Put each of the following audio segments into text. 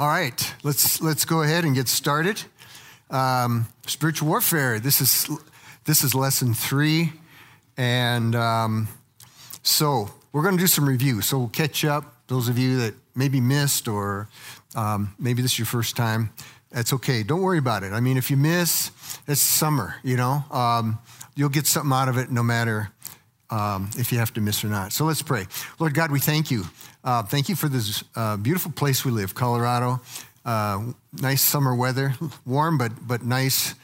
All right, let's let's go ahead and get started. Um, spiritual warfare. This is this is lesson three, and um, so we're going to do some review. So we'll catch up. Those of you that maybe missed or um, maybe this is your first time, that's okay. Don't worry about it. I mean, if you miss, it's summer. You know, um, you'll get something out of it no matter um, if you have to miss or not. So let's pray. Lord God, we thank you. Uh, thank you for this uh, beautiful place we live, Colorado. Uh, nice summer weather, warm but but nice.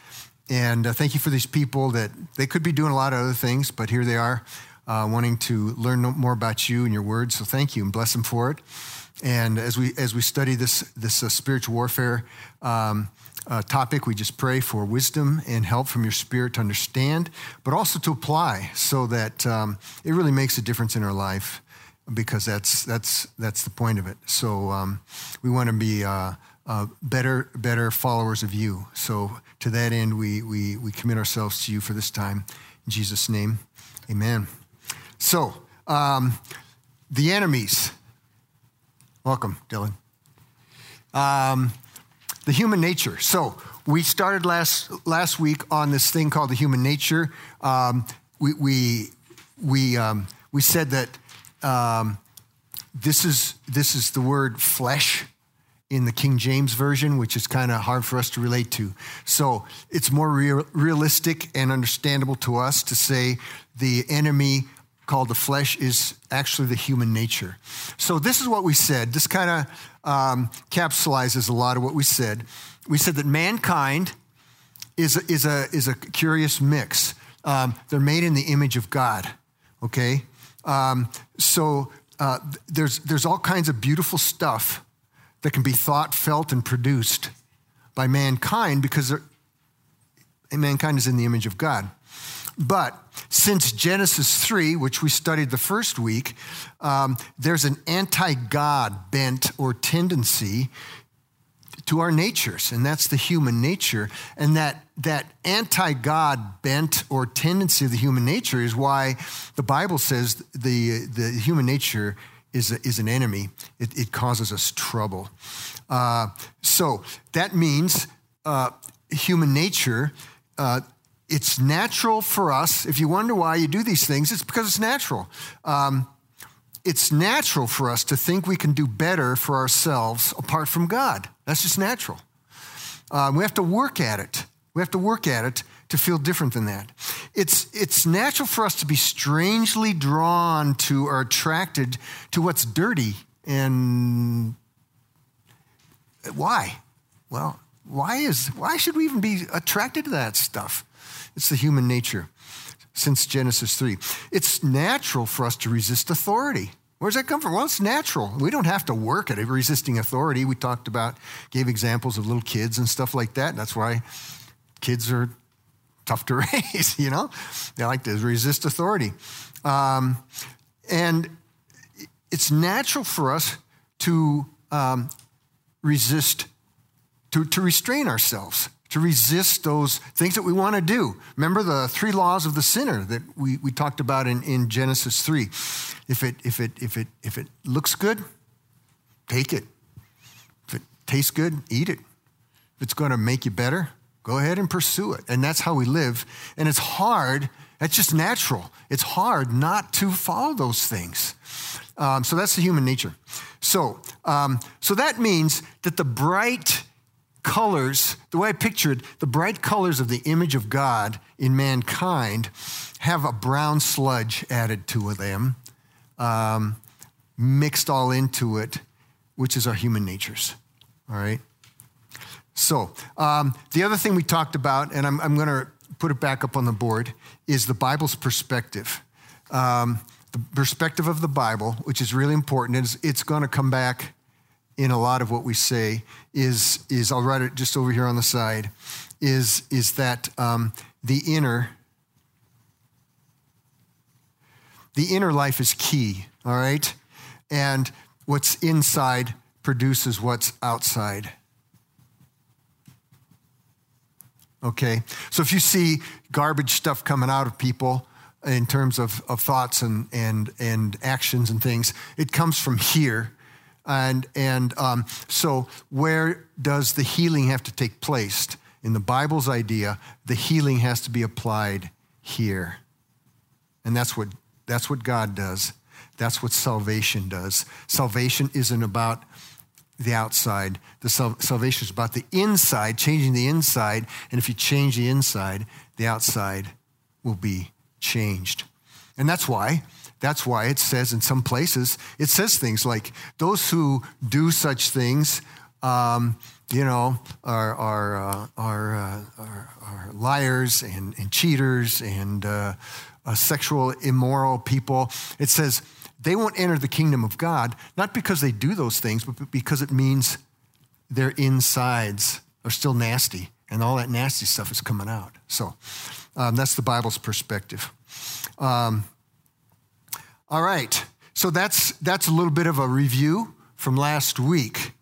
And uh, thank you for these people that they could be doing a lot of other things, but here they are, uh, wanting to learn more about you and your word. So thank you and bless them for it. And as we as we study this this uh, spiritual warfare. Um, uh, topic, we just pray for wisdom and help from your spirit to understand, but also to apply so that um, it really makes a difference in our life because that's, that's, that's the point of it. So um, we want to be uh, uh, better, better followers of you. So to that end, we, we, we commit ourselves to you for this time. In Jesus' name, amen. So, um, the enemies. Welcome, Dylan. Um, the human nature. So we started last last week on this thing called the human nature. Um, we we we um, we said that um, this is this is the word flesh in the King James version, which is kind of hard for us to relate to. So it's more real, realistic and understandable to us to say the enemy called the flesh is actually the human nature. So this is what we said. This kind of um, capsulizes a lot of what we said. We said that mankind is a, is a, is a curious mix. Um, they're made in the image of God, okay? Um, so uh, there's, there's all kinds of beautiful stuff that can be thought, felt, and produced by mankind because mankind is in the image of God. But since Genesis 3, which we studied the first week, um, there's an anti God bent or tendency to our natures, and that's the human nature. And that, that anti God bent or tendency of the human nature is why the Bible says the, the human nature is, a, is an enemy, it, it causes us trouble. Uh, so that means uh, human nature. Uh, it's natural for us. If you wonder why you do these things, it's because it's natural. Um, it's natural for us to think we can do better for ourselves apart from God. That's just natural. Um, we have to work at it. We have to work at it to feel different than that. It's, it's natural for us to be strangely drawn to or attracted to what's dirty. And why? Well, why is why should we even be attracted to that stuff? It's the human nature since Genesis 3. It's natural for us to resist authority. Where does that come from? Well, it's natural. We don't have to work at it, resisting authority. We talked about, gave examples of little kids and stuff like that. That's why kids are tough to raise, you know? They like to resist authority. Um, and it's natural for us to um, resist, to, to restrain ourselves to resist those things that we want to do. Remember the three laws of the sinner that we, we talked about in, in Genesis 3. If it, if, it, if, it, if it looks good, take it. If it tastes good, eat it. If it's going to make you better, go ahead and pursue it. And that's how we live. And it's hard, that's just natural. It's hard not to follow those things. Um, so that's the human nature. So, um, so that means that the bright colors, the way I pictured the bright colors of the image of God in mankind have a brown sludge added to them, um, mixed all into it, which is our human natures. All right? So, um, the other thing we talked about, and I'm, I'm going to put it back up on the board, is the Bible's perspective. Um, the perspective of the Bible, which is really important, is it's going to come back in a lot of what we say is, is I'll write it just over here on the side, is, is that um, the inner, the inner life is key, all right? And what's inside produces what's outside. Okay? So if you see garbage stuff coming out of people in terms of, of thoughts and, and, and actions and things, it comes from here And, and um, so, where does the healing have to take place? In the Bible's idea, the healing has to be applied here. And that's what, that's what God does. That's what salvation does. Salvation isn't about the outside. The sal- salvation is about the inside, changing the inside. And if you change the inside, the outside will be changed. And that's why, that's why it says in some places, it says things like, those who do such things, um, you know, are, are, uh, are, uh, are, are, liars and, and cheaters and uh, uh sexual immoral people. It says, they won't enter the kingdom of God, not because they do those things, but because it means their insides are still nasty and all that nasty stuff is coming out. So um, that's the Bible's perspective. Um, all right, so that's, that's a little bit of a review from last week.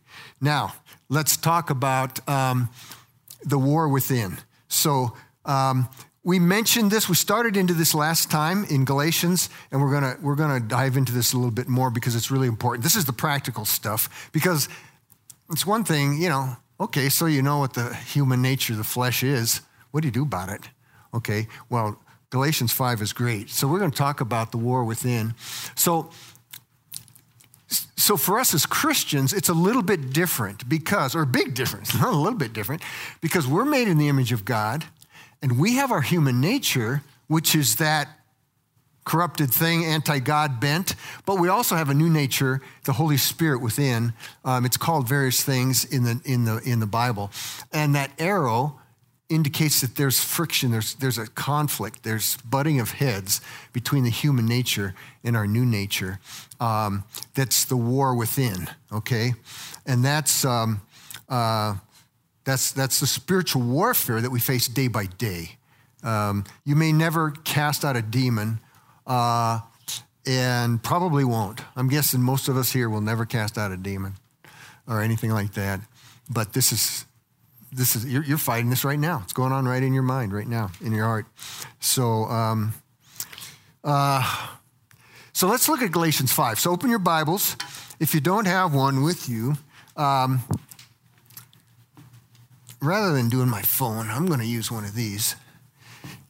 Now, let's talk about um, the war within. So, um, we mentioned this. We started into this last time in Galatians, and we're gonna we're gonna dive into this a little bit more because it's really important. This is the practical stuff because it's one thing, you know. Okay, so you know what the human nature, the flesh is. What do you do about it? Okay, well, Galatians five is great. So we're going to talk about the war within. So. So for us as Christians, it's a little bit different because, or a big difference, not a little bit different, because we're made in the image of God and we have our human nature, which is that corrupted thing, anti God bent, but we also have a new nature, the Holy Spirit within. Um, it's called various things in the, in, the, in the Bible. And that arrow indicates that there's friction, there's, there's a conflict, there's butting of heads between the human nature and our new nature. Um, that's the war within, okay? And that's. Um, uh, that's, that's the spiritual warfare that we face day by day. Um, you may never cast out a demon, uh, and probably won't. I'm guessing most of us here will never cast out a demon or anything like that. But this is, this is you're, you're fighting this right now. It's going on right in your mind right now, in your heart. So, um, uh, so let's look at Galatians 5. So open your Bibles. If you don't have one with you, um, rather than doing my phone, I'm going to use one of these.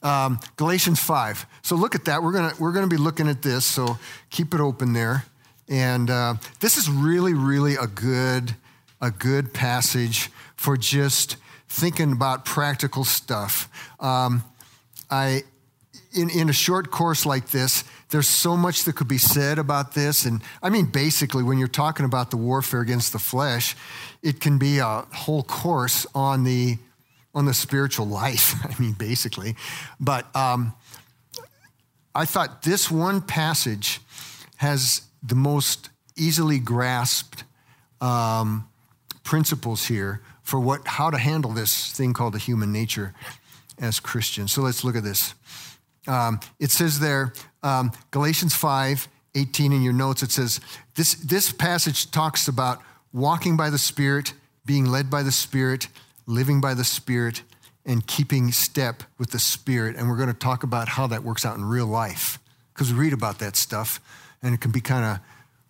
Um, Galatians 5. So look at that. We're going we're gonna be looking at this, so keep it open there. And uh, this is really, really a good, a good passage for just thinking about practical stuff. Um, I, in, in a short course like this, there's so much that could be said about this. And I mean, basically, when you're talking about the warfare against the flesh, it can be a whole course on the on the spiritual life. I mean, basically, but um, I thought this one passage has the most easily grasped um, principles here for what how to handle this thing called the human nature as Christians. So let's look at this. Um, it says there, um, Galatians 5 18 in your notes, it says, this, this passage talks about walking by the Spirit, being led by the Spirit, living by the Spirit, and keeping step with the Spirit. And we're going to talk about how that works out in real life because we read about that stuff and it can be kind of,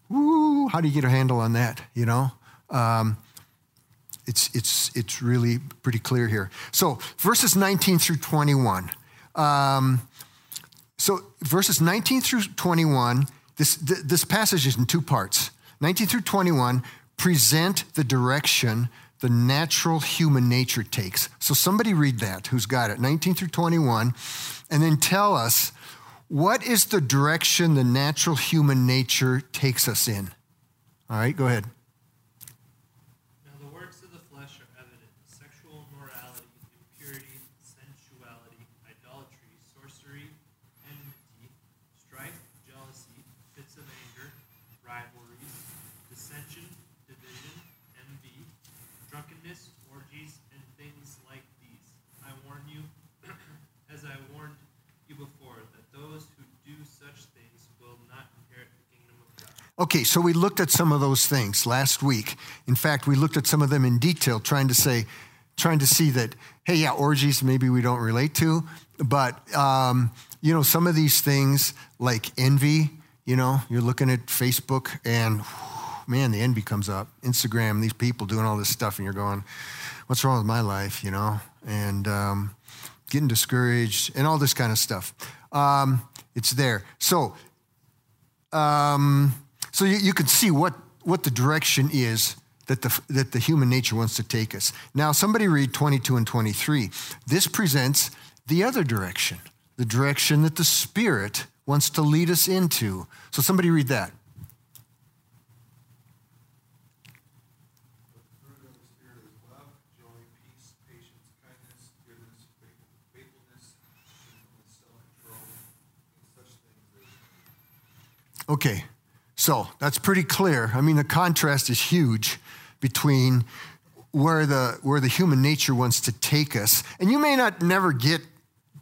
woo, how do you get a handle on that, you know? Um, it's, it's, it's really pretty clear here. So, verses 19 through 21. Um, so, verses 19 through 21, this, this passage is in two parts. 19 through 21 present the direction the natural human nature takes. So somebody read that who's got it, 19 through 21, and then tell us what is the direction the natural human nature takes us in. All right, go ahead. Okay, so we looked at some of those things last week. In fact, we looked at some of them in detail, trying to say, trying to see that, hey, yeah, orgies maybe we don't relate to, but um, you know, some of these things like envy. You know, you're looking at Facebook and man, the envy comes up. Instagram, these people doing all this stuff, and you're going, what's wrong with my life, you know? And um, getting discouraged and all this kind of stuff. Um, it's there. So, um, so you, you can see what, what the direction is that the, that the human nature wants to take us. Now, somebody read 22 and 23. This presents the other direction, the direction that the Spirit wants to lead us into. So, somebody read that. Okay, so that's pretty clear. I mean, the contrast is huge between where the, where the human nature wants to take us. And you may not never get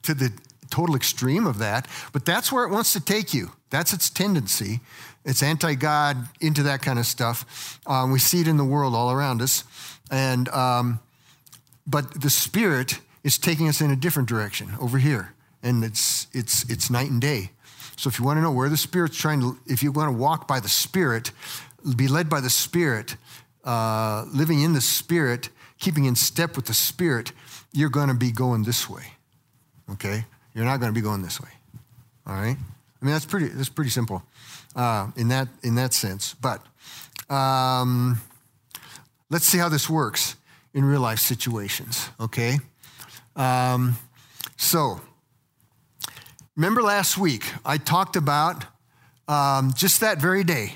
to the total extreme of that, but that's where it wants to take you. That's its tendency. It's anti God, into that kind of stuff. Um, we see it in the world all around us. And, um, but the Spirit is taking us in a different direction over here. And it's, it's, it's night and day. So if you want to know where the Spirit's trying to, if you want to walk by the Spirit, be led by the Spirit, uh, living in the Spirit, keeping in step with the Spirit, you're going to be going this way. Okay? You're not going to be going this way. All right? I mean, that's pretty, that's pretty simple uh, in, that, in that sense. But um, let's see how this works in real life situations, okay? Um, so, remember last week, I talked about um, just that very day,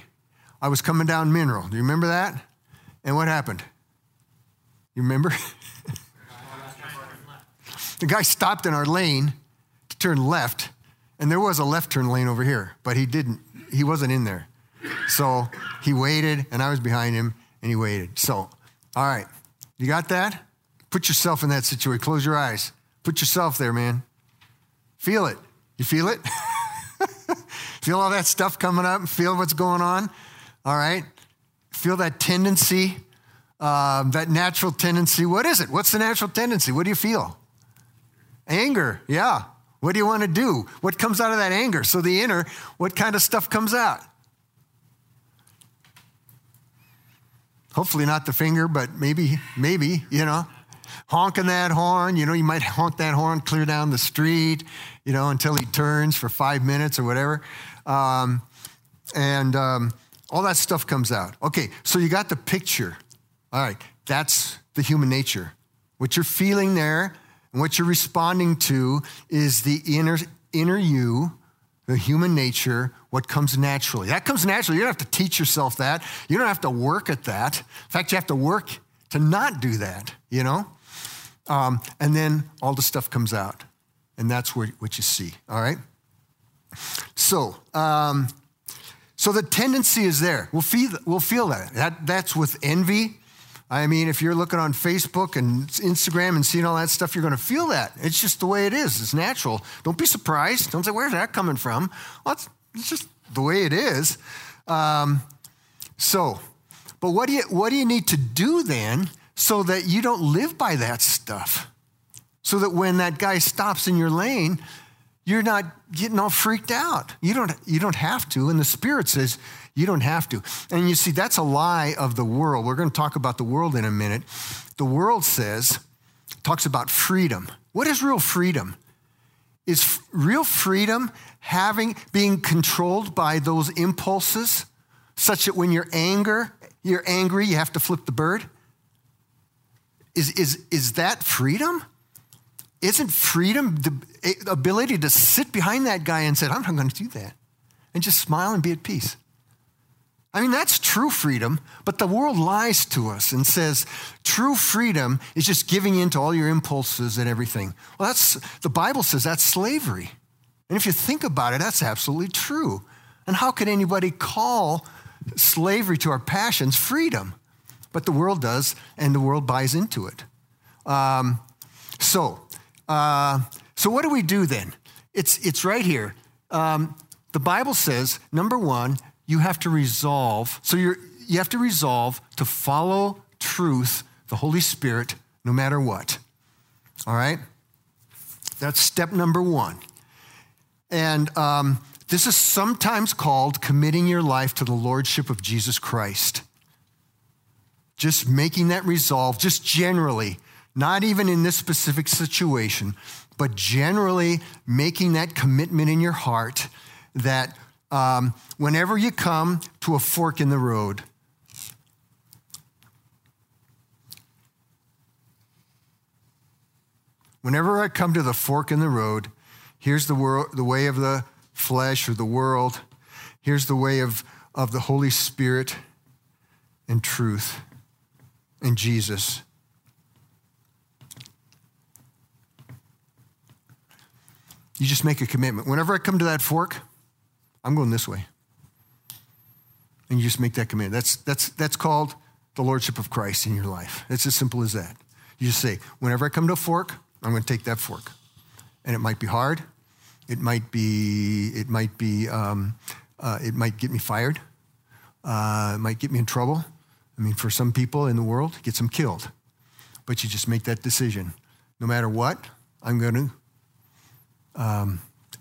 I was coming down Mineral. Do you remember that? And what happened? You remember? the guy stopped in our lane to turn left, and there was a left turn lane over here, but he didn't, he wasn't in there. So he waited, and I was behind him, and he waited. So, all right, you got that? Put yourself in that situation. Close your eyes. Put yourself there, man. Feel it. You feel it? feel all that stuff coming up? Feel what's going on? All right. Feel that tendency, uh, that natural tendency. What is it? What's the natural tendency? What do you feel? Anger, yeah. What do you want to do? What comes out of that anger? So, the inner, what kind of stuff comes out? Hopefully, not the finger, but maybe, maybe, you know, honking that horn. You know, you might honk that horn clear down the street, you know, until he turns for five minutes or whatever. Um, and, um, all that stuff comes out. Okay, so you got the picture. All right, that's the human nature. What you're feeling there and what you're responding to is the inner, inner you, the human nature, what comes naturally. That comes naturally. You don't have to teach yourself that. You don't have to work at that. In fact, you have to work to not do that, you know? Um, and then all the stuff comes out. And that's what, what you see, all right? So, um, so the tendency is there. We'll feel, we'll feel that. that. That's with envy. I mean, if you're looking on Facebook and Instagram and seeing all that stuff, you're going to feel that. It's just the way it is. It's natural. Don't be surprised. Don't say, where's that coming from? Well, it's, it's just the way it is. Um, so, but what do, you, what do you need to do then so that you don't live by that stuff? So that when that guy stops in your lane, you're not getting all freaked out. You don't, you don't have to. And the Spirit says you don't have to. And you see, that's a lie of the world. We're going to talk about the world in a minute. The world says, talks about freedom. What is real freedom? Is f- real freedom having, being controlled by those impulses, such that when you're anger, you're angry, you have to flip the bird? Is, is, is that freedom? Isn't freedom the ability to sit behind that guy and say, I'm not going to do that, and just smile and be at peace? I mean, that's true freedom, but the world lies to us and says true freedom is just giving in to all your impulses and everything. Well, that's, the Bible says that's slavery. And if you think about it, that's absolutely true. And how could anybody call slavery to our passions freedom? But the world does, and the world buys into it. Um, so, uh, so what do we do then? It's, it's right here. Um, the Bible says, number one, you have to resolve. So you're, you have to resolve to follow truth, the Holy Spirit, no matter what. All right? That's step number one. And um, This is sometimes called committing your life to the Lordship of Jesus Christ. Just making that resolve, just generally, not even in this specific situation, but generally making that commitment in your heart that um, whenever you come to a fork in the road, whenever I come to the fork in the road, here's the, world, the way of the flesh or the world, here's the way of, of the Holy Spirit and truth and Jesus. You just make a commitment. Whenever I come to that fork, I'm going this way. And you just make that commitment. That's, that's, that's called the Lordship of Christ in your life. It's as simple as that. You just say, whenever I come to a fork, I'm going to take that fork. And it might be hard. It might be, it might be, um, uh, it might get me fired. Uh, it might get me in trouble. I mean, for some people in the world, it gets them killed. But you just make that decision. No matter what, I'm going to um,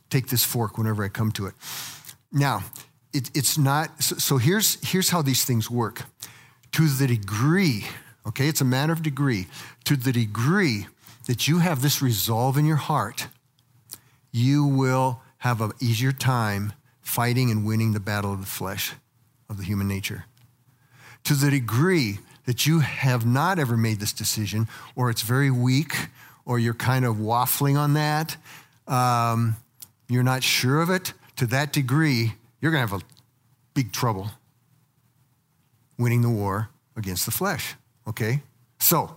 take this fork whenever I come to it. Now, it, it's not, so, so here's, here's how these things work. To the degree, okay, it's a matter of degree, to the degree that you have this resolve in your heart, you will have an easier time fighting and winning the battle of the flesh, of the human nature. To the degree that you have not ever made this decision, or it's very weak, or you're kind of waffling on that, um, you're not sure of it, to that degree, you're going to have a big trouble winning the war against the flesh. Okay? So,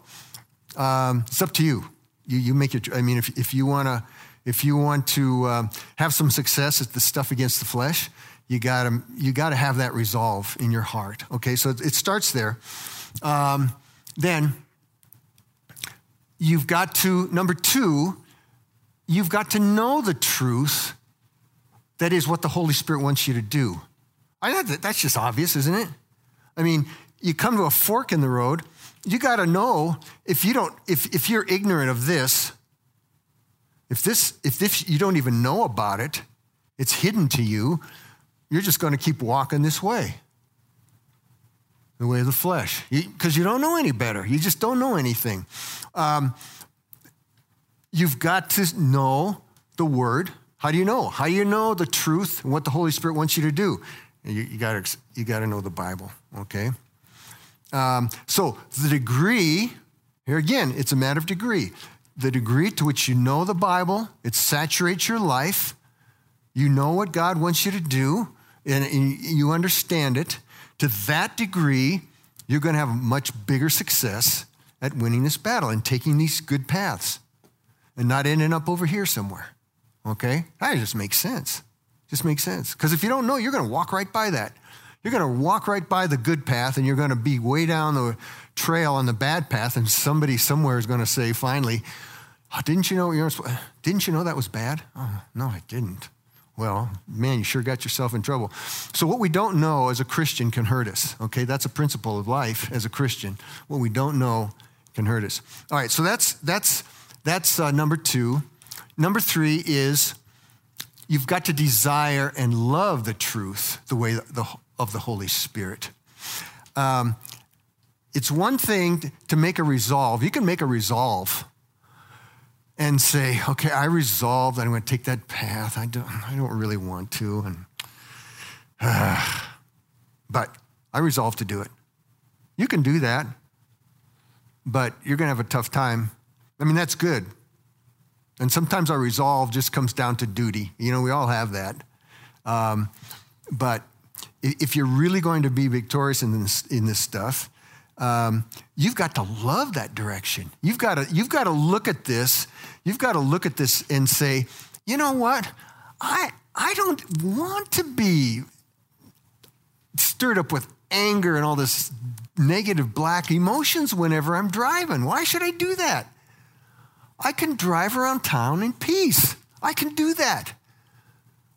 um, it's up to you. You, you make it, I mean, if, if you want to, if you want to um, have some success at the stuff against the flesh, you gotta, you gotta have that resolve in your heart. Okay, so it starts there. Um, then you've got to, number two, you've got to know the truth that is what the Holy Spirit wants you to do. I know that that's just obvious, isn't it? I mean, you come to a fork in the road, you got to know if you don't if if you're ignorant of this, if this if this you don't even know about it, it's hidden to you, you're just going to keep walking this way. The way of the flesh, because you, you, don't know any better. You just don't know anything. Um, You've got to know the word. How do you know? How do you know the truth and what the Holy Spirit wants you to do? You, you got you to know the Bible, okay? Um, so the degree, here again, it's a matter of degree. The degree to which you know the Bible, it saturates your life. You know what God wants you to do, and, you understand it. To that degree, you're going to have much bigger success at winning this battle and taking these good paths and not ending up over here somewhere. Okay? That just makes sense. Just makes sense. Because if you don't know, you're going to walk right by that. You're going to walk right by the good path and you're going to be way down the trail on the bad path, and somebody somewhere is going to say, finally, oh, didn't you know you're didn't you know that was bad? Oh, no, I didn't. Well, man, you sure got yourself in trouble. So, what we don't know as a Christian can hurt us, okay? That's a principle of life as a Christian. What we don't know can hurt us. All right, so that's, that's that's uh, number two. Number three is you've got to desire and love the truth the way the, of the Holy Spirit. Um, it's one thing to make a resolve. You can make a resolve and say, okay, I resolved I'm going to take that path. I don't, I don't really want to. And, uh, but I resolved to do it. You can do that, but you're going to have a tough time I mean, that's good. And sometimes our resolve just comes down to duty. You know, we all have that. Um, but if you're really going to be victorious in this, in this stuff, um, you've got to love that direction. You've got to, you've got to look at this. You've got to look at this and say, you know what? I, I don't want to be stirred up with anger and all this negative black emotions whenever I'm driving. Why should I do that? I can drive around town in peace. I can do that.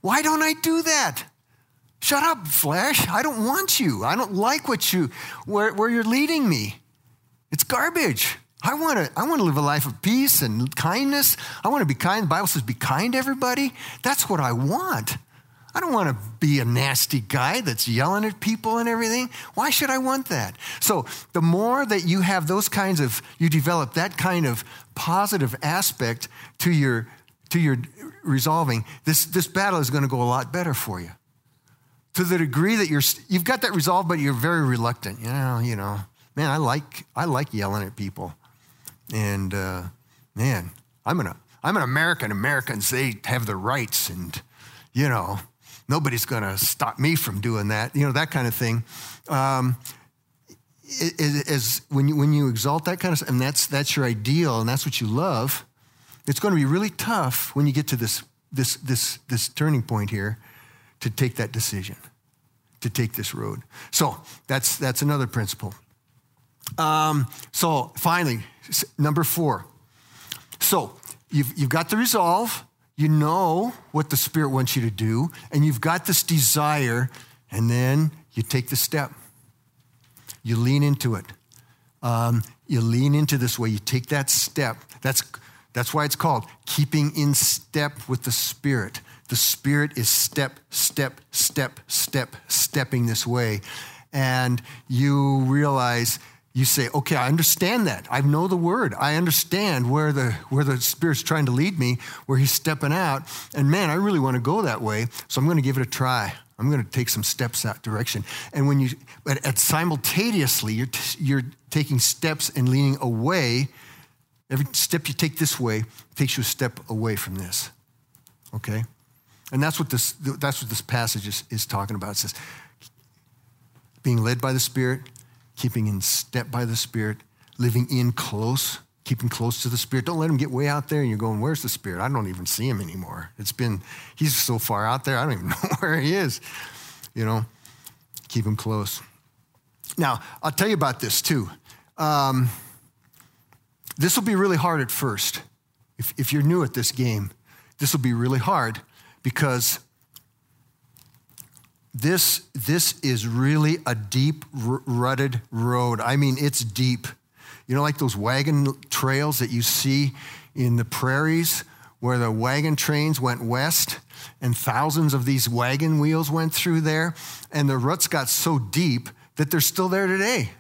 Why don't I do that? Shut up, flesh. I don't want you. I don't like what you where, where you're leading me. It's garbage. I want to I want to live a life of peace and kindness. I want to be kind. The Bible says be kind to everybody. That's what I want. I don't want to be a nasty guy that's yelling at people and everything. Why should I want that? So, the more that you have those kinds of, you develop that kind of positive aspect to your, to your resolving, this, this battle is going to go a lot better for you. To the degree that you're, you've got that resolve, but you're very reluctant. You know, you know, man, I like, I like yelling at people. And, uh, man, I'm an, I'm an American. Americans, they have the rights and, you know, nobody's going to stop me from doing that, you know, that kind of thing. Um, as when you, when you exalt that kind of and that's, that's your ideal and that's what you love, it's going to be really tough when you get to this, this, this, this turning point here to take that decision, to take this road. So that's, that's another principle. Um, so finally, number four. So you've, you've got the resolve, you know what the Spirit wants you to do, and you've got this desire, and then you take the step. You lean into it. Um, you lean into this way. You take that step. That's, that's why it's called keeping in step with the Spirit. The Spirit is step, step, step, step, stepping this way. And you realize you say, okay, I understand that. I know the word. I understand where the, where the Spirit's trying to lead me, where He's stepping out. And man, I really want to go that way, so I'm going to give it a try. I'm going to take some steps that direction. And when you, but at simultaneously, you're, t- you're taking steps and leaning away. Every step you take this way takes you a step away from this. Okay? And that's what this, that's what this passage is, is talking about. It says, being led by the Spirit, keeping in step by the Spirit, living in close, keeping close to the Spirit. Don't let him get way out there and you're going, Where's the Spirit? I don't even see him anymore. It's been, he's so far out there, I don't even know where he is. You know, keep him close. Now, I'll tell you about this too. Um, this will be really hard at first. If, if you're new at this game, this will be really hard because this, this is really a deep, rutted road. I mean, it's deep. You know, like those wagon trails that you see in the prairies where the wagon trains went west and thousands of these wagon wheels went through there, and the ruts got so deep that they're still there today.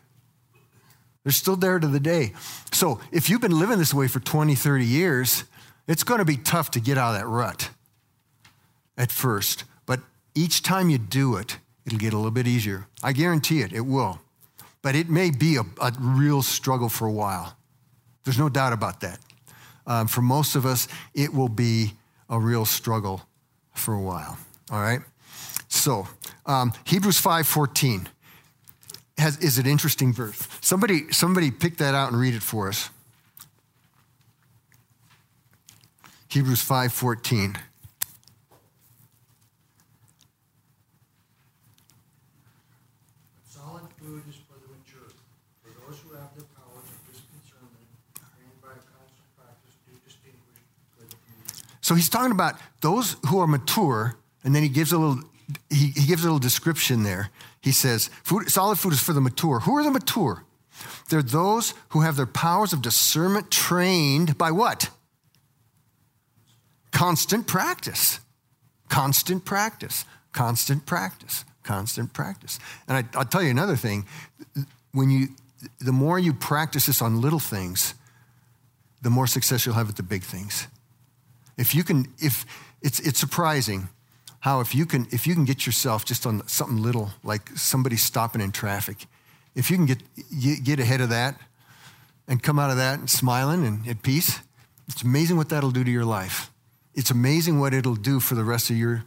They're still there to the day. So if you've been living this way for 20, 30 years, it's going to be tough to get out of that rut at first but each time you do it, it'll get a little bit easier. I guarantee it, it will. But it may be a, a real struggle for a while. There's no doubt about that. Um, for most of us, it will be a real struggle for a while. All right? So, um, Hebrews 5.14 has, is an interesting verse. Somebody, somebody pick that out and read it for us. Hebrews 5.14. So he's talking about those who are mature, and then he gives a little he, he gives a little description there. He says, food, solid food is for the mature. Who are the mature? They're those who have their powers of discernment trained by what? Constant practice. Constant practice. Constant practice. Constant practice. And I, I'll tell you another thing. When you, the more you practice this on little things, the more success you'll have at the big things. If you can, if it's, it's surprising how if you can, if you can get yourself just on something little, like somebody stopping in traffic, if you can get, get ahead of that and come out of that smiling and at peace, it's amazing what that'll do to your life. It's amazing what it'll do for the rest of your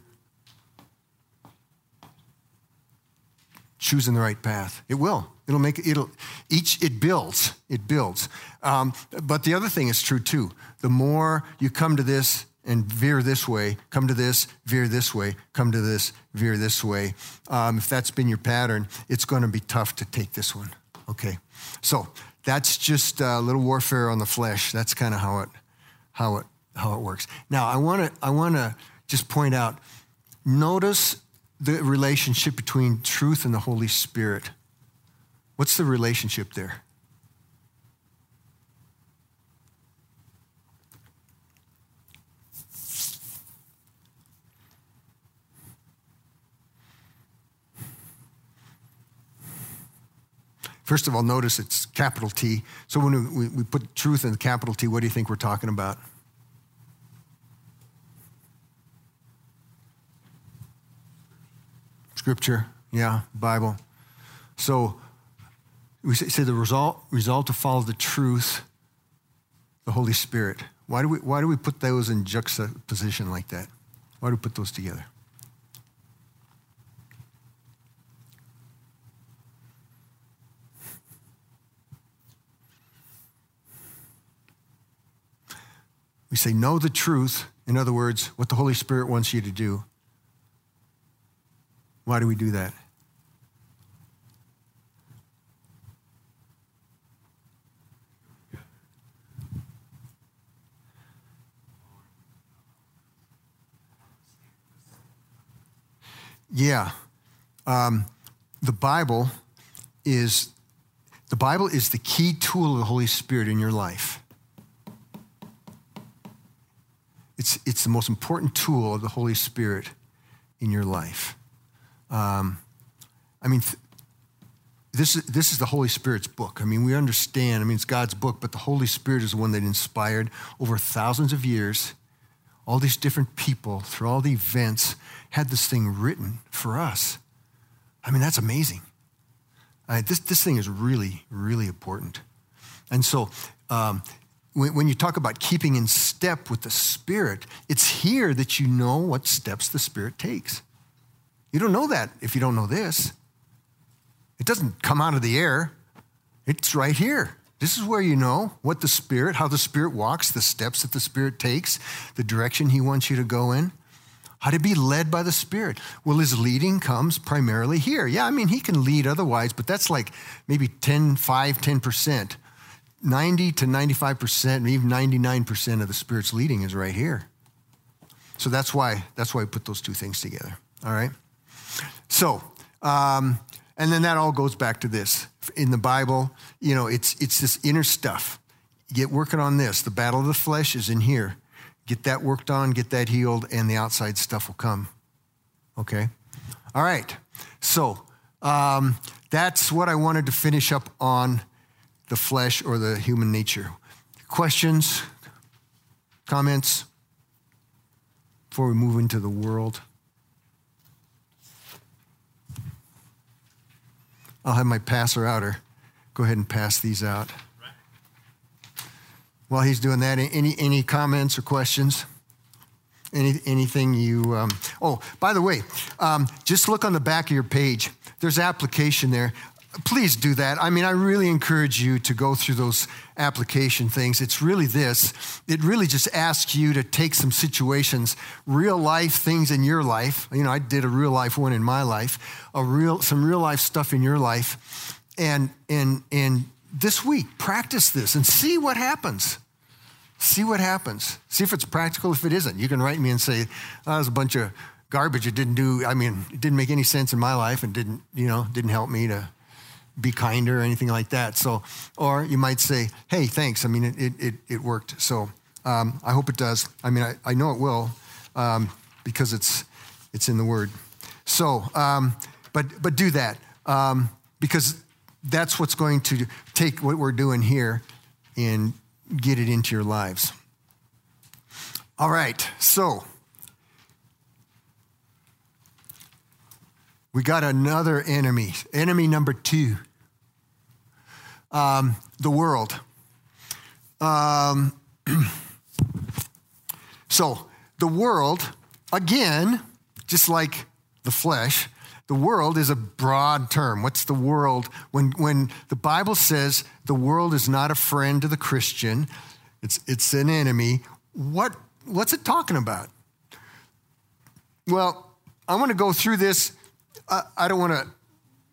choosing the right path. It will. It'll make it'll each it builds. It builds. Um, but the other thing is true too. The more you come to this and veer this way, come to this, veer this way, come to this, veer this way. Um, if that's been your pattern, it's going to be tough to take this one. Okay, so that's just a little warfare on the flesh. That's kind of how it how it how it works. Now I want to I want to just point out. Notice the relationship between truth and the Holy Spirit. What's the relationship there? First of all, notice it's capital T. So when we, we put truth in capital T, what do you think we're talking about? Scripture, yeah, Bible. So we say the result, result to follow the truth, the Holy Spirit. Why do we, why do we put those in juxtaposition like that? Why do we put those together? We say, know the truth. In other words, what the Holy Spirit wants you to do. Why do we do that? Yeah. Um, the Bible is the Bible is the key tool of the Holy Spirit in your life. It's, it's the most important tool of the Holy Spirit in your life. Um, I mean, th- this, this is the Holy Spirit's book. I mean, we understand, I mean, it's God's book, but the Holy Spirit is the one that inspired over thousands of years. All these different people, through all the events, had this thing written for us. I mean, that's amazing. This, this thing is really, really important. And so, um, when, you talk about keeping in step with the Spirit, it's here that you know what steps the Spirit takes. You don't know that if you don't know this. It doesn't come out of the air, it's right here. This is where you know what the Spirit, how the Spirit walks, the steps that the Spirit takes, the direction He wants you to go in, how to be led by the Spirit. Well, His leading comes primarily here. Yeah, I mean, He can lead otherwise, but that's like maybe 10, 5, 10%. 90 to 95%, even 99% of the Spirit's leading is right here. So that's why, that's why we put those two things together. All right? So, um, and then that all goes back to this. In the Bible, you know, it's, it's this inner stuff. Get working on this. The battle of the flesh is in here. Get that worked on, get that healed, and the outside stuff will come. Okay? All right. So, um, that's what I wanted to finish up on the flesh or the human nature. Questions, comments before we move into the world? I'll have my passer outer go ahead and pass these out. While he's doing that, any, any comments or questions? Any, anything you, um, oh, by the way, um, just look on the back of your page. There's application there please do that. I mean, I really encourage you to go through those application things. It's really this it really just asks you to take some situations, real life things in your life. You know, I did a real life one in my life, a real, some real life stuff in your life. And, and, and this week, practice this and see what happens. See what happens. See if it's practical, if it isn't. You can write me and say, oh, that was a bunch of garbage. It didn't do, I mean, it didn't make any sense in my life and didn't, you know, didn't help me to be kinder or anything like that. So, or you might say, hey, thanks. I mean, it, it, it worked. So um, I hope it does. I mean, I, I know it will um, because it's, it's in the word. So, um, but, but do that um, because that's what's going to take what we're doing here and get it into your lives. All right. So, we got another enemy, enemy number two um, the world. Um, so, the world, again, just like the flesh, the world is a broad term. What's the world? When, when the Bible says the world is not a friend to the Christian, it's, it's an enemy, what, what's it talking about? Well, I want to go through this I, don't want to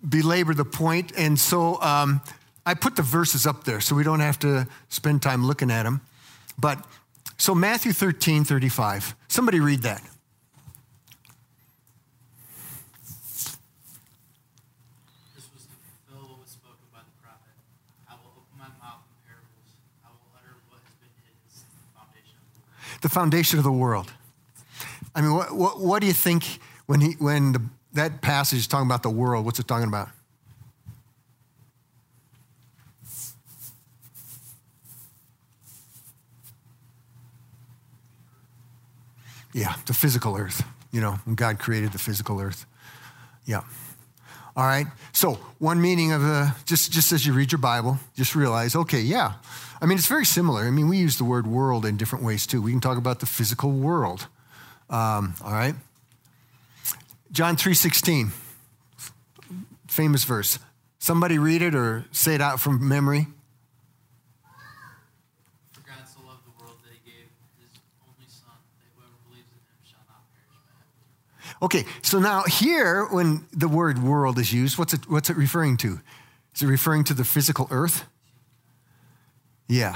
belabor the point, and so um, I put the verses up there so we don't have to spend time looking at them. But so Matthew 13, 35. Somebody read that. Was spoken by the prophet. I will open my mouth in parables. I will utter what has been hidden since the foundation of the world. The foundation of the world. I mean, what, what, what do you think when, he, when the, that passage is talking about the world. What's it talking about? Yeah, the physical earth, you know, when God created the physical earth. Yeah. All right. So, one meaning of the, just, just as you read your Bible, just realize, okay, yeah. I mean, it's very similar. I mean, we use the word world in different ways too. We can talk about the physical world. Um, all right. John three sixteen, famous verse. Somebody read it or say it out from memory. Okay, so now here, when the word world is used, what's it, what's it referring to? Is it referring to the physical earth? Yeah.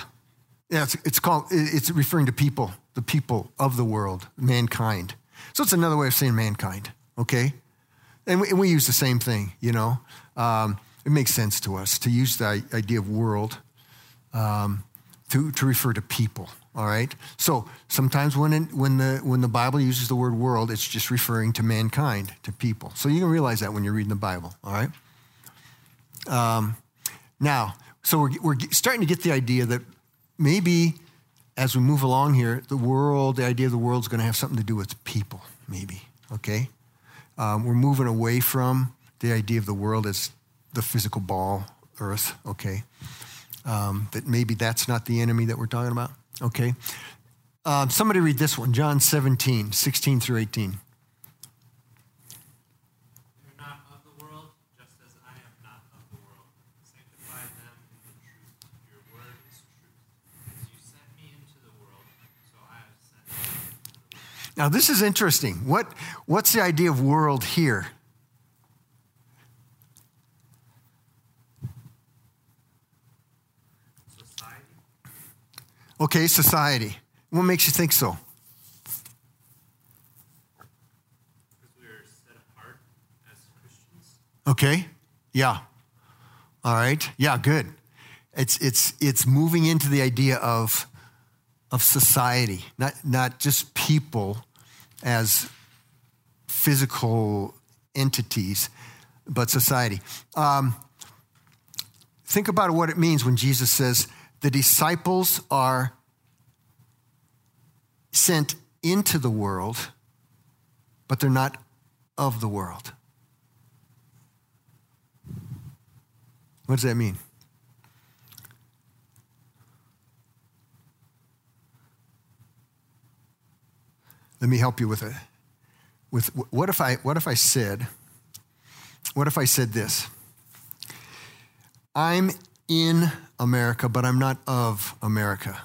Yeah, it's, it's called, it's referring to people, the people of the world, mankind. So it's another way of saying mankind, okay? And we, and we use the same thing, you know? Um, it makes sense to us to use the idea of world um, to, to refer to people. All right. So sometimes when when the when the Bible uses the word world, it's just referring to mankind, to people. So you can realize that when you're reading the Bible. All right. Um, now, so we're we're starting to get the idea that maybe as we move along here, the world, the idea of the world is going to have something to do with people. Maybe. Okay. Um, we're moving away from the idea of the world as the physical ball, Earth. Okay. Um, that maybe that's not the enemy that we're talking about. Okay. Um, somebody read this one, John 17, 16 through 18. Now, this is interesting. What, what's the idea of world here? Okay, society. What makes you think so? Okay. Yeah. All right. Yeah, good. It's it's it's moving into the idea of of society, not not just people as physical entities, but society. Um, think about what it means when Jesus says, the disciples are sent into the world, but they're not of the world. What does that mean? Let me help you with it. With what if I what if I said what if I said this? I'm in America, but I'm not of America.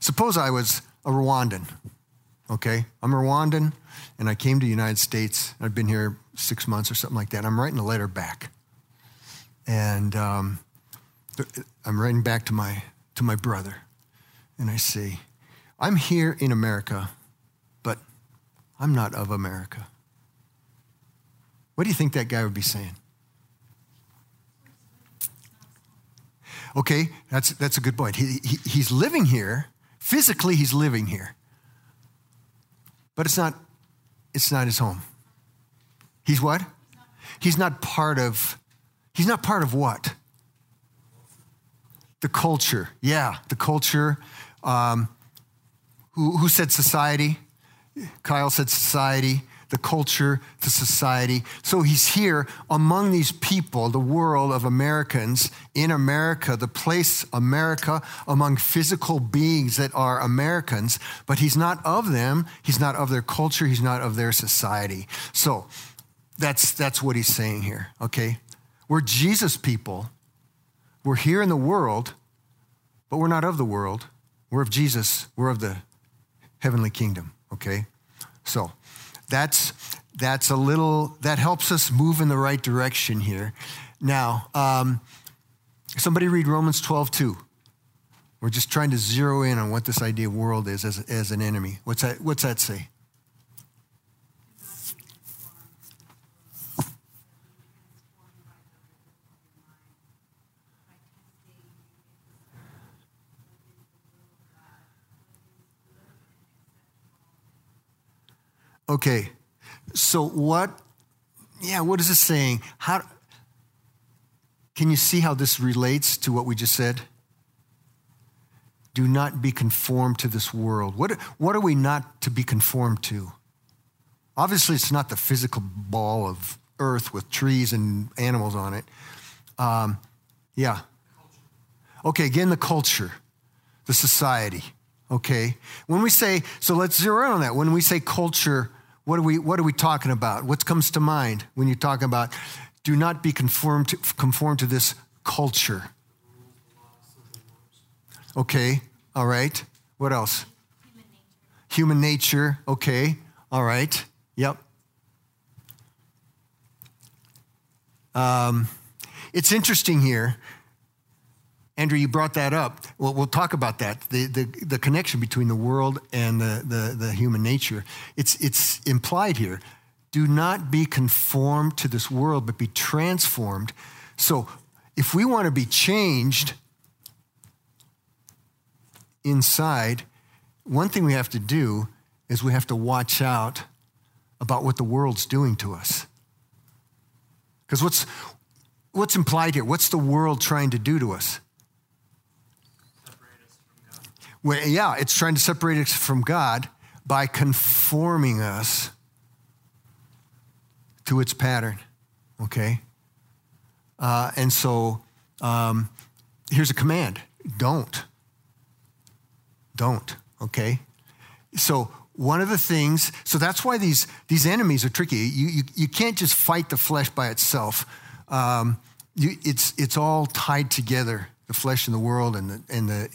Suppose I was a Rwandan, okay? I'm Rwandan, and I came to the United States. I've been here six months or something like that. I'm writing a letter back. And um, I'm writing back to my, to my brother, and I say, I'm here in America, but I'm not of America. What do you think that guy would be saying? Okay, that's, that's a good point. He, he, he's living here. Physically, he's living here. But it's not, it's not his home. He's what? He's not part of, he's not part of what? The culture. Yeah, the culture. Um, who, who said society? Kyle said society the culture, the society. So he's here among these people, the world of Americans, in America, the place America, among physical beings that are Americans, but he's not of them. He's not of their culture. He's not of their society. So that's, that's what he's saying here, okay? We're Jesus people. We're here in the world, but we're not of the world. We're of Jesus. We're of the heavenly kingdom, okay? So, that's, that's a little, that helps us move in the right direction here. Now, um, somebody read Romans 12, 2. We're just trying to zero in on what this idea of world is as, as an enemy. What's that, what's that say? Okay, so what, yeah, what is this saying? How, can you see how this relates to what we just said? do not be conformed to this world. What, what are we not to be conformed to? Obviously, it's not the physical ball of earth with trees and animals on it. Um, yeah. Okay, again, the culture, the society. Okay. When we say, so let's zero in on that. When we say culture, what are we, what are we talking about? What comes to mind when you talk about do not be conformed to, conformed to this culture? Okay. All right. What else? Human nature. Human nature. Okay. All right. Yep. Um, it's interesting here. Andrew, you brought that up. Well, we'll talk about that. The, the, the connection between the world and the, the, the human nature. It's, it's implied here. Do not be conformed to this world, but be transformed. So, if we want to be changed inside, one thing we have to do is we have to watch out about what the world's doing to us. Because what's, what's implied here? What's the world trying to do to us? Well, yeah, it's trying to separate us from God by conforming us to its pattern. Okay? Uh, and so um, here's a command don't. Don't. Okay? So one of the things, so that's why these, these enemies are tricky. You, you, you can't just fight the flesh by itself. Um, you, it's, it's all tied together the flesh and the world and the, and the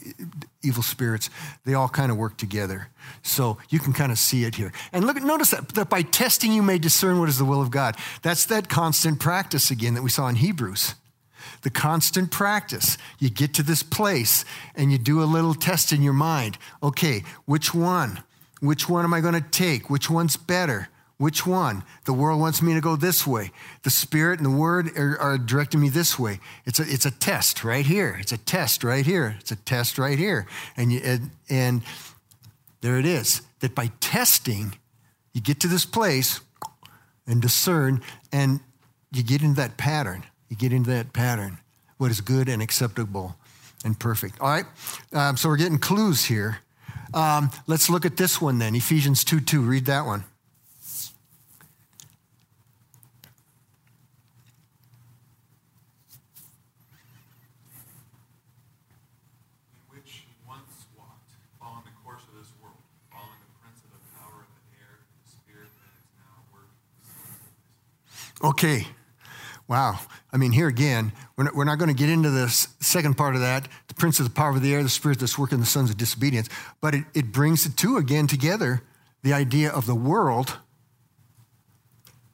evil spirits, they all kind of work together. So you can kind of see it here. And look, notice that, that by testing you may discern what is the will of God. That's that constant practice again that we saw in Hebrews. The constant practice. You get to this place and you do a little test in your mind. Okay, which one? Which one am I going to take? Which one's better? Which one? The world wants me to go this way. The Spirit and the Word are, are, directing me this way. It's a, it's a test right here. It's a test right here. It's a test right here. And, you, and, and there it is. That by testing, you get to this place and discern, and you get into that pattern. You get into that pattern. What is good and acceptable and perfect. All right? Um, so we're getting clues here. Um, let's look at this one then Ephesians 2 2. Read that one. Okay. Wow. I mean, here again, we're not, we're not going to get into the second part of that the prince of the power of the air, the spirit that's working the sons of disobedience. But it, it brings the two again together the idea of the world.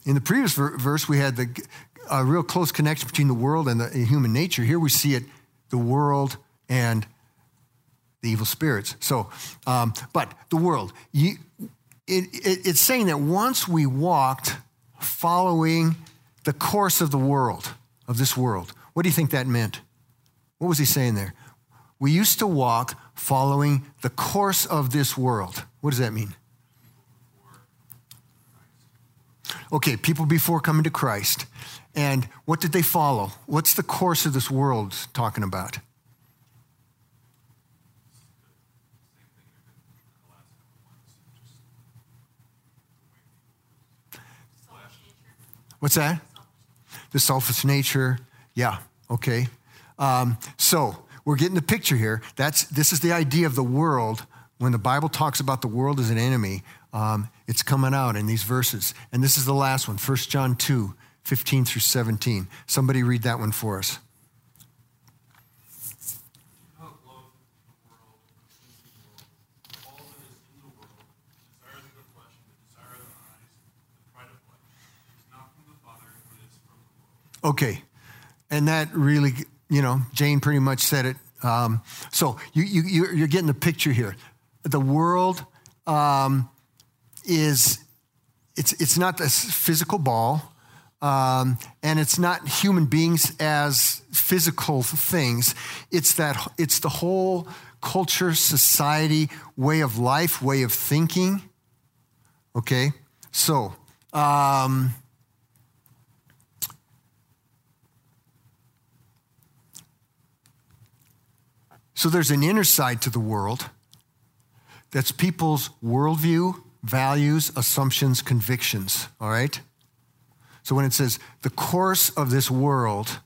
In the previous verse, we had the, a real close connection between the world and the human nature. Here we see it the world and the evil spirits. So, um, but the world, you, it, it, it's saying that once we walked following the course of the world, of this world. What do you think that meant? What was he saying there? We used to walk following the course of this world. What does that mean? Okay, people before coming to Christ. And what did they follow? What's the course of this world talking about? What's that? The selfish nature. Yeah, okay. Um, so we're getting the picture here. That's, this is the idea of the world. When the Bible talks about the world as an enemy, um, it's coming out in these verses. And this is the last one, 1 John 2, 15 through 17. Somebody read that one for us. Okay. And that really, you know, Jane pretty much said it. Um, so you, you, you're getting the picture here. The world um, is, it's, it's not this physical ball. Um, and it's not human beings as physical things. It's that it's the whole culture, society, way of life, way of thinking. Okay, so um, So there's an inner side to the world that's people's worldview, values, assumptions, convictions, all right? So when it says the course of this world,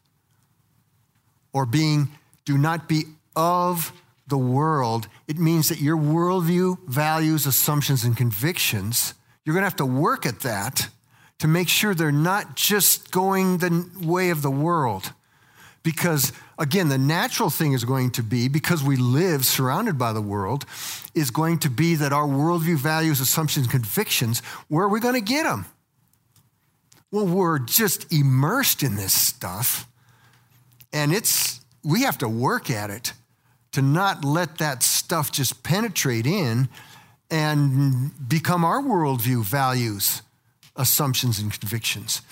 or being, do not be of the world, it means that your worldview, values, assumptions, and convictions, you're going to have to work at that to make sure they're not just going the way of the world. Because again, the natural thing is going to be, because we live surrounded by the world, is going to be that our worldview, values, assumptions, convictions, where are we going to get them? Well, we're just immersed in this stuff, and it's we have to work at it to not let that stuff just penetrate in and become our worldview, values, assumptions, and convictions.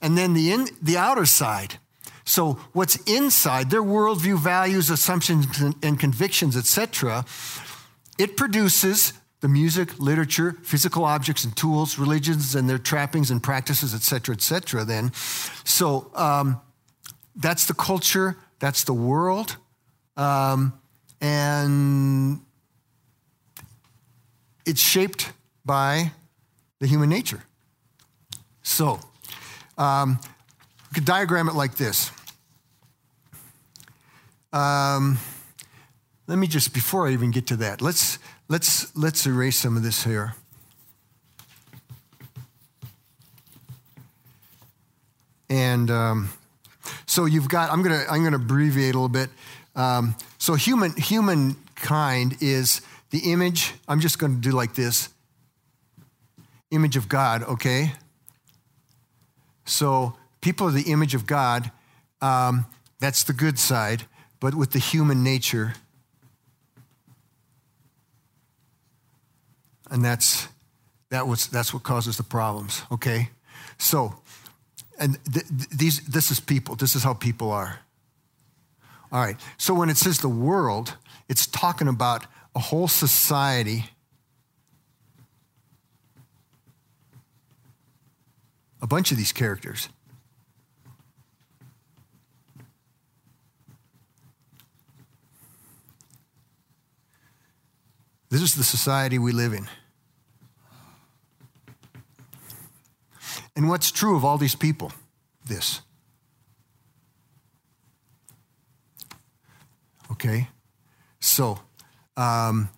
And then the, in, the outer side. So what's inside, their worldview, values, assumptions, and convictions, etc., it produces the music, literature, physical objects and tools, religions and their trappings and practices, etc., etc. then. So um, that's the culture, that's the world. Um, and it's shaped by the human nature. So, um, we could diagram it like this. Um, let me just, before I even get to that, let's, let's, let's erase some of this here. And um, so you've got, I'm to I'm gonna abbreviate a little bit. Um, so human humankind is the image. I'm just to do like this. Image of God. Okay. So people are the image of God. Um, that's the good side. But with the human nature, and that's that was that's what causes the problems. Okay. So, and th- th- these this is people. This is how people are. All right. So when it says the world, it's talking about a whole society. A bunch of these characters. This is the society we live in. And what's true of all these people? This. Okay? So, um,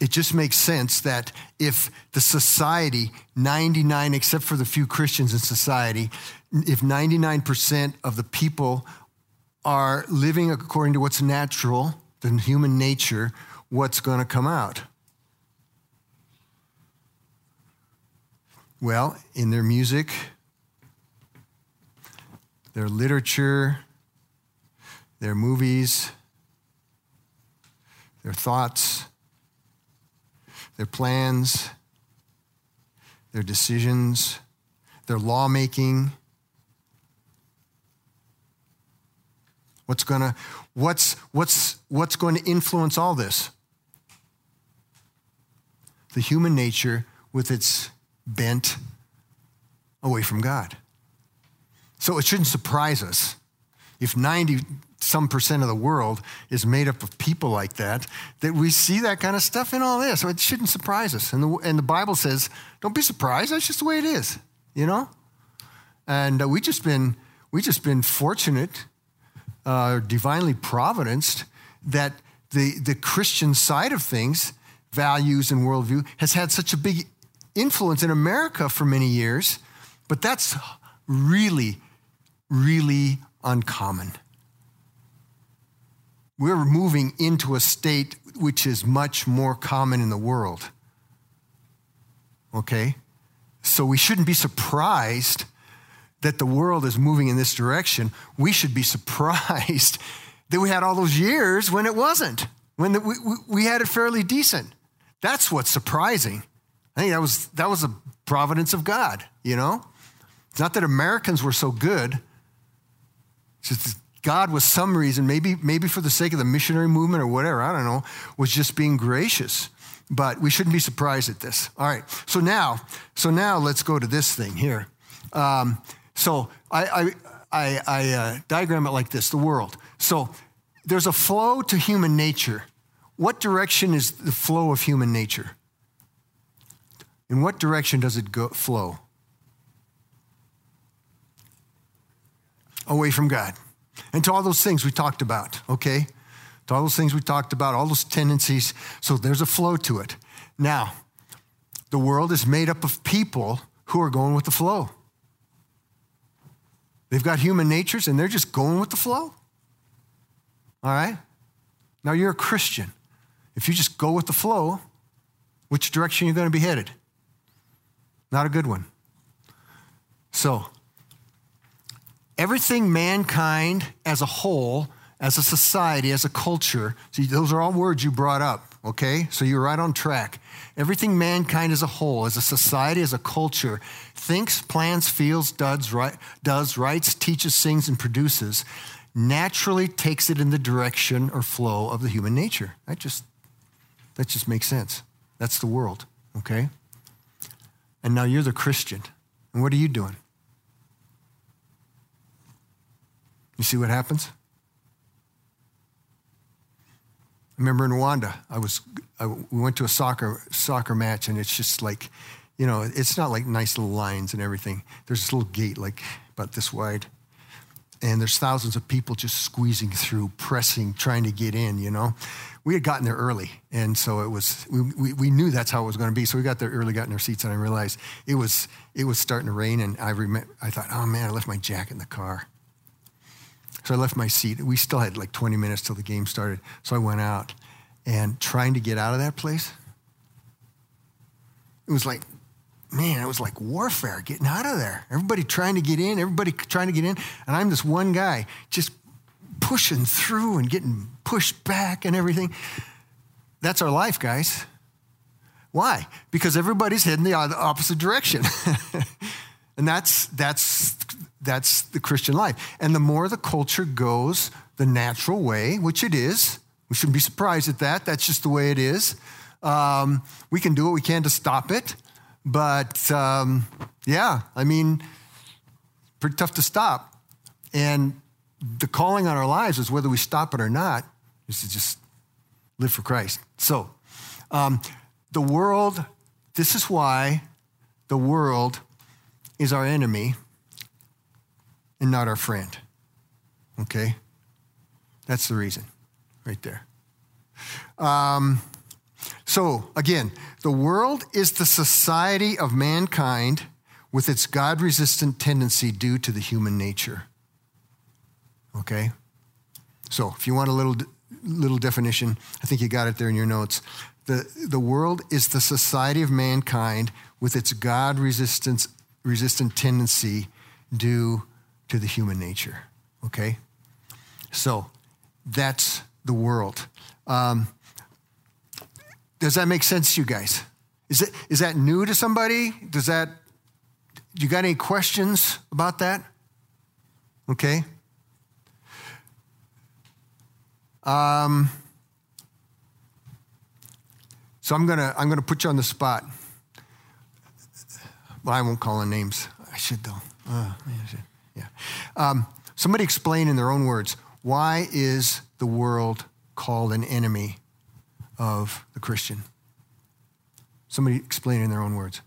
it just makes sense that if the society, 99, except for the few Christians in society, if 99% of the people are living according to what's natural, the human nature, what's going to come out? Well, in their music, their literature, their movies, their thoughts, their plans, their decisions, their lawmaking. What's going to what's what's what's going to influence all this? The human nature with its bent away from God. So it shouldn't surprise us if 90 some percent of the world is made up of people like that, that we see that kind of stuff in all this. So it shouldn't surprise us. And the, and the Bible says, don't be surprised. That's just the way it is, you know? And uh, we just been, we just been fortunate, uh, divinely providenced, that the, the Christian side of things, values and worldview, has had such a big influence in America for many years. But that's really, really uncommon we're moving into a state which is much more common in the world. Okay? So we shouldn't be surprised that the world is moving in this direction. We should be surprised that we had all those years when it wasn't, when the, we, we had it fairly decent. That's what's surprising. I think that was, that was a providence of God, you know? It's not that Americans were so good, it's just God, with some reason, maybe, maybe for the sake of the missionary movement or whatever, I don't know, was just being gracious. But we shouldn't be surprised at this. All right. So now, so now let's go to this thing here. Um, so I, I, I, I uh, diagram it like this: the world. So there's a flow to human nature. What direction is the flow of human nature? In what direction does it go, flow? Away from God. And to all those things we talked about, okay? To all those things we talked about, all those tendencies. So there's a flow to it. Now, the world is made up of people who are going with the flow. They've got human natures and they're just going with the flow. All right? Now you're a Christian. If you just go with the flow, which direction are you going to be headed? Not a good one. So, everything mankind as a whole, as a society, as a culture, see, those are all words you brought up, okay? So you're right on track. Everything mankind as a whole, as a society, as a culture, thinks, plans, feels, does, right, does writes, teaches, sings, and produces, naturally takes it in the direction or flow of the human nature. That just, that just makes sense. That's the world, okay? And now you're the Christian. And what are you doing? You see what happens? I remember in Rwanda, I was, I, we went to a soccer, soccer match, and it's just like, you know, it's not like nice little lines and everything. There's this little gate, like about this wide. And there's thousands of people just squeezing through, pressing, trying to get in, you know we had gotten there early, and so it was. We, we, we knew that's how it was going to be. So we got there early, got in our seats, and I realized it was it was starting to rain. And I remember, I thought, oh man, I left my jacket in the car. So I left my seat. We still had like 20 minutes till the game started. So I went out, and trying to get out of that place, it was like man, it was like warfare getting out of there. Everybody trying to get in, everybody trying to get in. And I'm this one guy just pushing through and getting pushed back and everything. That's our life, guys. Why? Because everybody's heading the opposite direction. and that's, that's, that's the Christian life. And the more the culture goes the natural way, which it is, we shouldn't be surprised at that. That's just the way it is. Um, we can do what we can to stop it. But um, yeah, I mean, pretty tough to stop. And the calling on our lives is whether we stop it or not, is to just live for Christ. So, um, the world, this is why the world is our enemy and not our friend. Okay? That's the reason, right there. Um, so, again, the world is the society of mankind with its God resistant tendency due to the human nature. Okay? So, if you want a little, little definition, I think you got it there in your notes. The, the world is the society of mankind with its God resistance, resistant tendency due to the human nature. Okay? So, that's the world. Um, does that make sense to you guys? Is, it, is that new to somebody? Does that, you got any questions about that? Okay? Um, so I'm gonna I'm gonna put you on the spot. Well, I won't call on names. I should though. Uh. Yeah. Um, somebody explain in their own words why is the world called an enemy of the Christian? Somebody explain in their own words.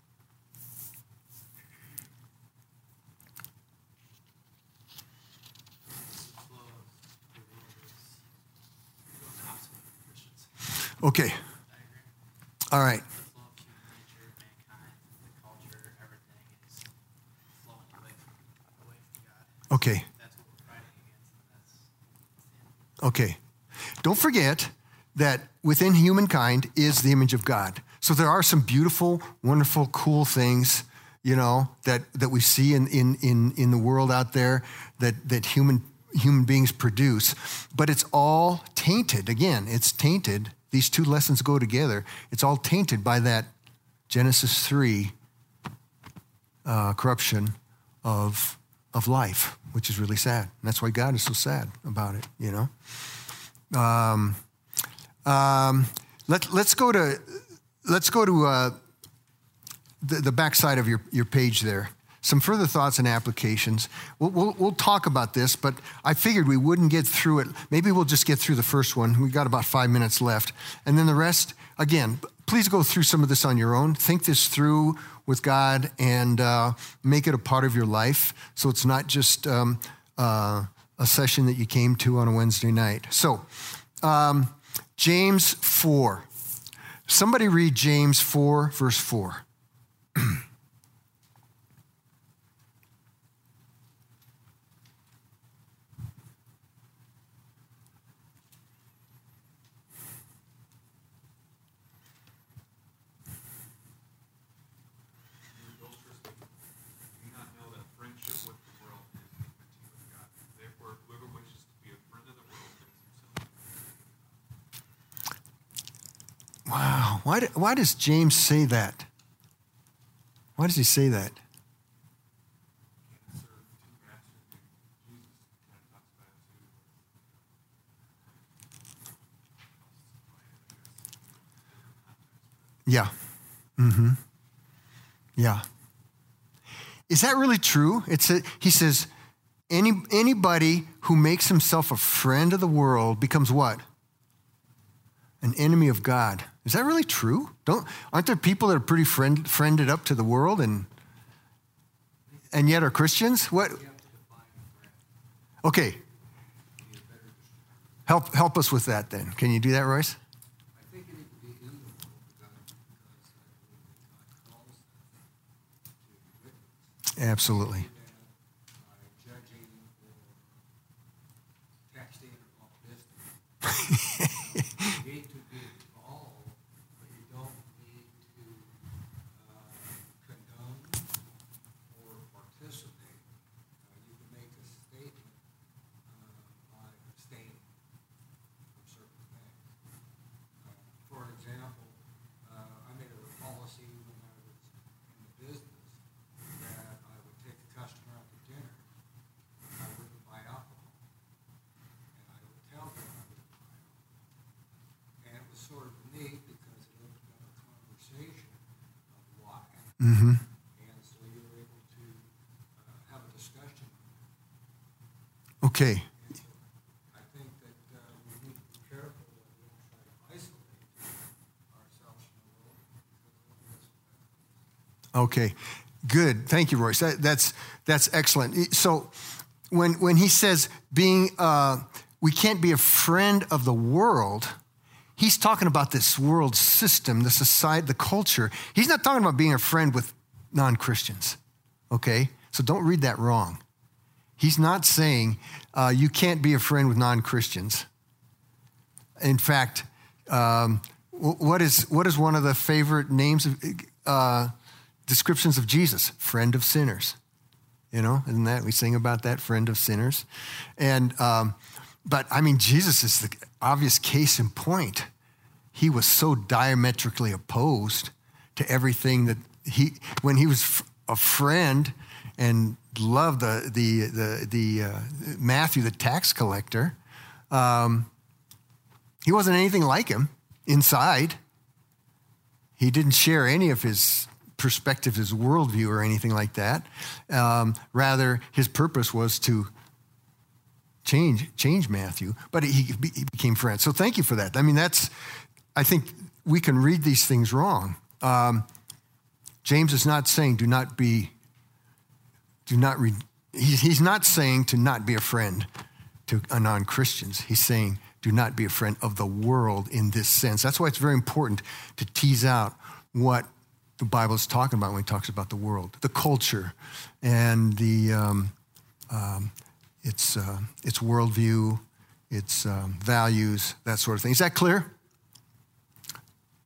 Okay. All right. Okay. Okay. Don't forget that within humankind is the image of God. So there are some beautiful, wonderful, cool things, you know, that, that we see in, in, in, in the world out there that, that human, human beings produce. But it's all tainted. Again, it's tainted these two lessons go together. It's all tainted by that Genesis 3 uh, corruption of, of life, which is really sad. And that's why God is so sad about it, you know? Um, um, let, let's go to, let's go to uh, the, the backside of your, your page there. Some further thoughts and applications. We'll, we'll, we'll, talk about this, but I figured we wouldn't get through it. Maybe we'll just get through the first one. We've got about five minutes left. And then the rest, again, please go through some of this on your own. Think this through with God and uh, make it a part of your life so it's not just um, uh, a session that you came to on a Wednesday night. So, um, James 4. Somebody read James 4, verse 4. Wow. Why, why does James say that? Why does he say that? Yeah. Mm-hmm. Yeah. Is that really true? It's a, he says, any, anybody who makes himself a friend of the world becomes what? An enemy of God. Is that really true? Don't, aren't there people that are pretty friend, friended up to the world and, and yet are Christians? What? Okay. Help, help us with that then. Can you do that, Royce? Absolutely. Mm-hmm. And so you were able to uh, have a discussion. Okay. So I think that uh, we need to be careful that we don't try to isolate ourselves from the world. Okay. Good. Thank you, Royce. That, that's, that's excellent. So when, when he says being, uh, we can't be a friend of the world – he's talking about this world system, the society, the culture. He's not talking about being a friend with non Christians, okay? So don't read that wrong. He's not saying uh, you can't be a friend with non Christians. In fact, um, what, is, what is one of the favorite names of uh, descriptions of Jesus? Friend of sinners. You know, isn't that we sing about that friend of sinners? And um, but I mean, Jesus is the obvious case in point. He was so diametrically opposed to everything that he, when he was a friend and loved the, the, the, the uh, Matthew, the tax collector, um, he wasn't anything like him inside. He didn't share any of his perspective, his worldview, or anything like that. Um, rather, his purpose was to change change Matthew, but he, he became friends. So thank you for that. I mean, that's I think we can read these things wrong. Um, James is not saying do not be, do not read. He's, not saying to not be a friend to non Christians. He's saying do not be a friend of the world in this sense. That's why it's very important to tease out what the Bible is talking about when it talks about the world, the culture, and the um, um, its uh, its worldview, its um, values, that sort of thing. Is that clear?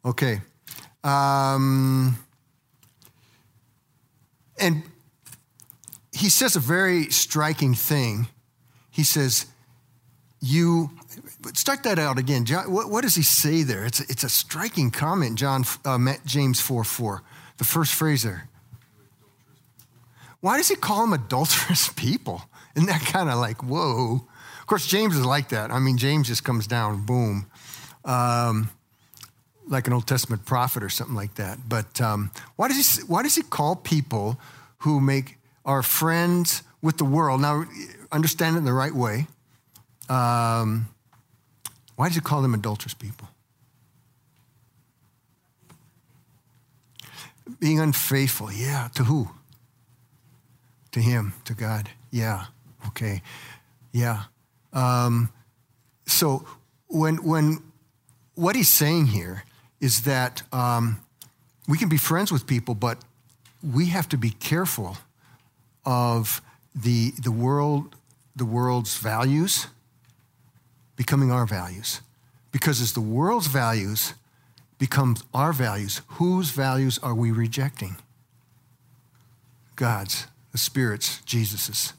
Okay. Um, and he says a very striking thing. He says, You, start that out again. John, what, what does he say there? It's, it's a striking comment, John, uh, James 4 4, the first phrase there. Why does he call them adulterous people? Isn't that kind of like, whoa? Of course, James is like that. I mean, James just comes down, boom. Um, like an Old Testament prophet or something like that. But um, why, does he, why does he call people who make are friends with the world. Now, understand it in the right way. Um, why did you call them adulterous people? Being unfaithful, yeah. To who? To Him, to God. Yeah. Okay. Yeah. Um, so when when what he's saying here is that um, we can be friends with people, but we have to be careful of the the world the world's values becoming our values, because as the world's values becomes our values, whose values are we rejecting? God's, the Spirit's, Jesus's.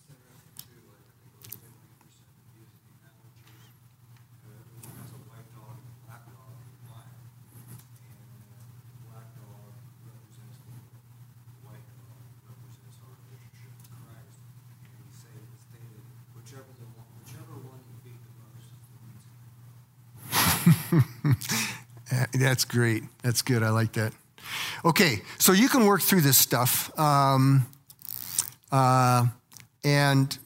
That's great. That's good. I like that. Okay, so you can work through this stuff um, uh, and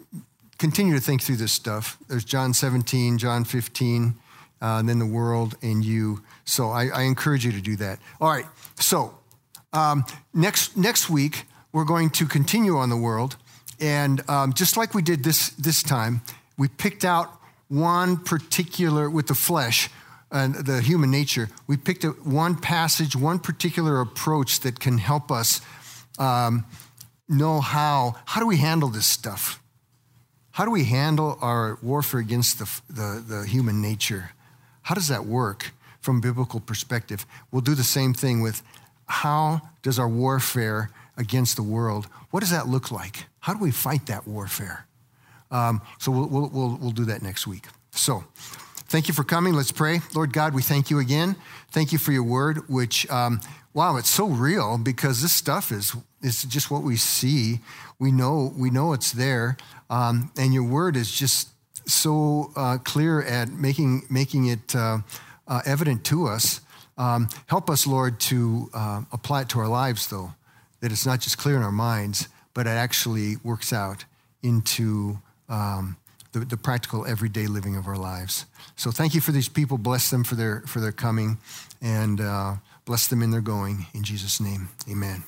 continue to think through this stuff. There's John 17, John 15, uh, and then the world and you. So I, I, encourage you to do that. All right, so um, next, next week, we're going to continue on the world. And um, just like we did this, this time, we picked out one particular, with the flesh, and the human nature, we picked a, one passage, one particular approach that can help us um, know how, how do we handle this stuff? How do we handle our warfare against the, the, the human nature? How does that work from biblical perspective? We'll do the same thing with how does our warfare against the world, what does that look like? How do we fight that warfare? Um, so we'll, we'll, we'll, we'll do that next week. So, Thank you for coming. Let's pray. Lord God, we thank you again. Thank you for your word, which, um, wow, it's so real because this stuff is, is just what we see. We know, we know it's there. Um, and your word is just so uh, clear at making, making it uh, uh, evident to us. Um, help us, Lord, to uh, apply it to our lives, though, that it's not just clear in our minds, but it actually works out into um, the, the practical everyday living of our lives. So thank you for these people. Bless them for their, for their coming and uh, bless them in their going. In Jesus' name, amen.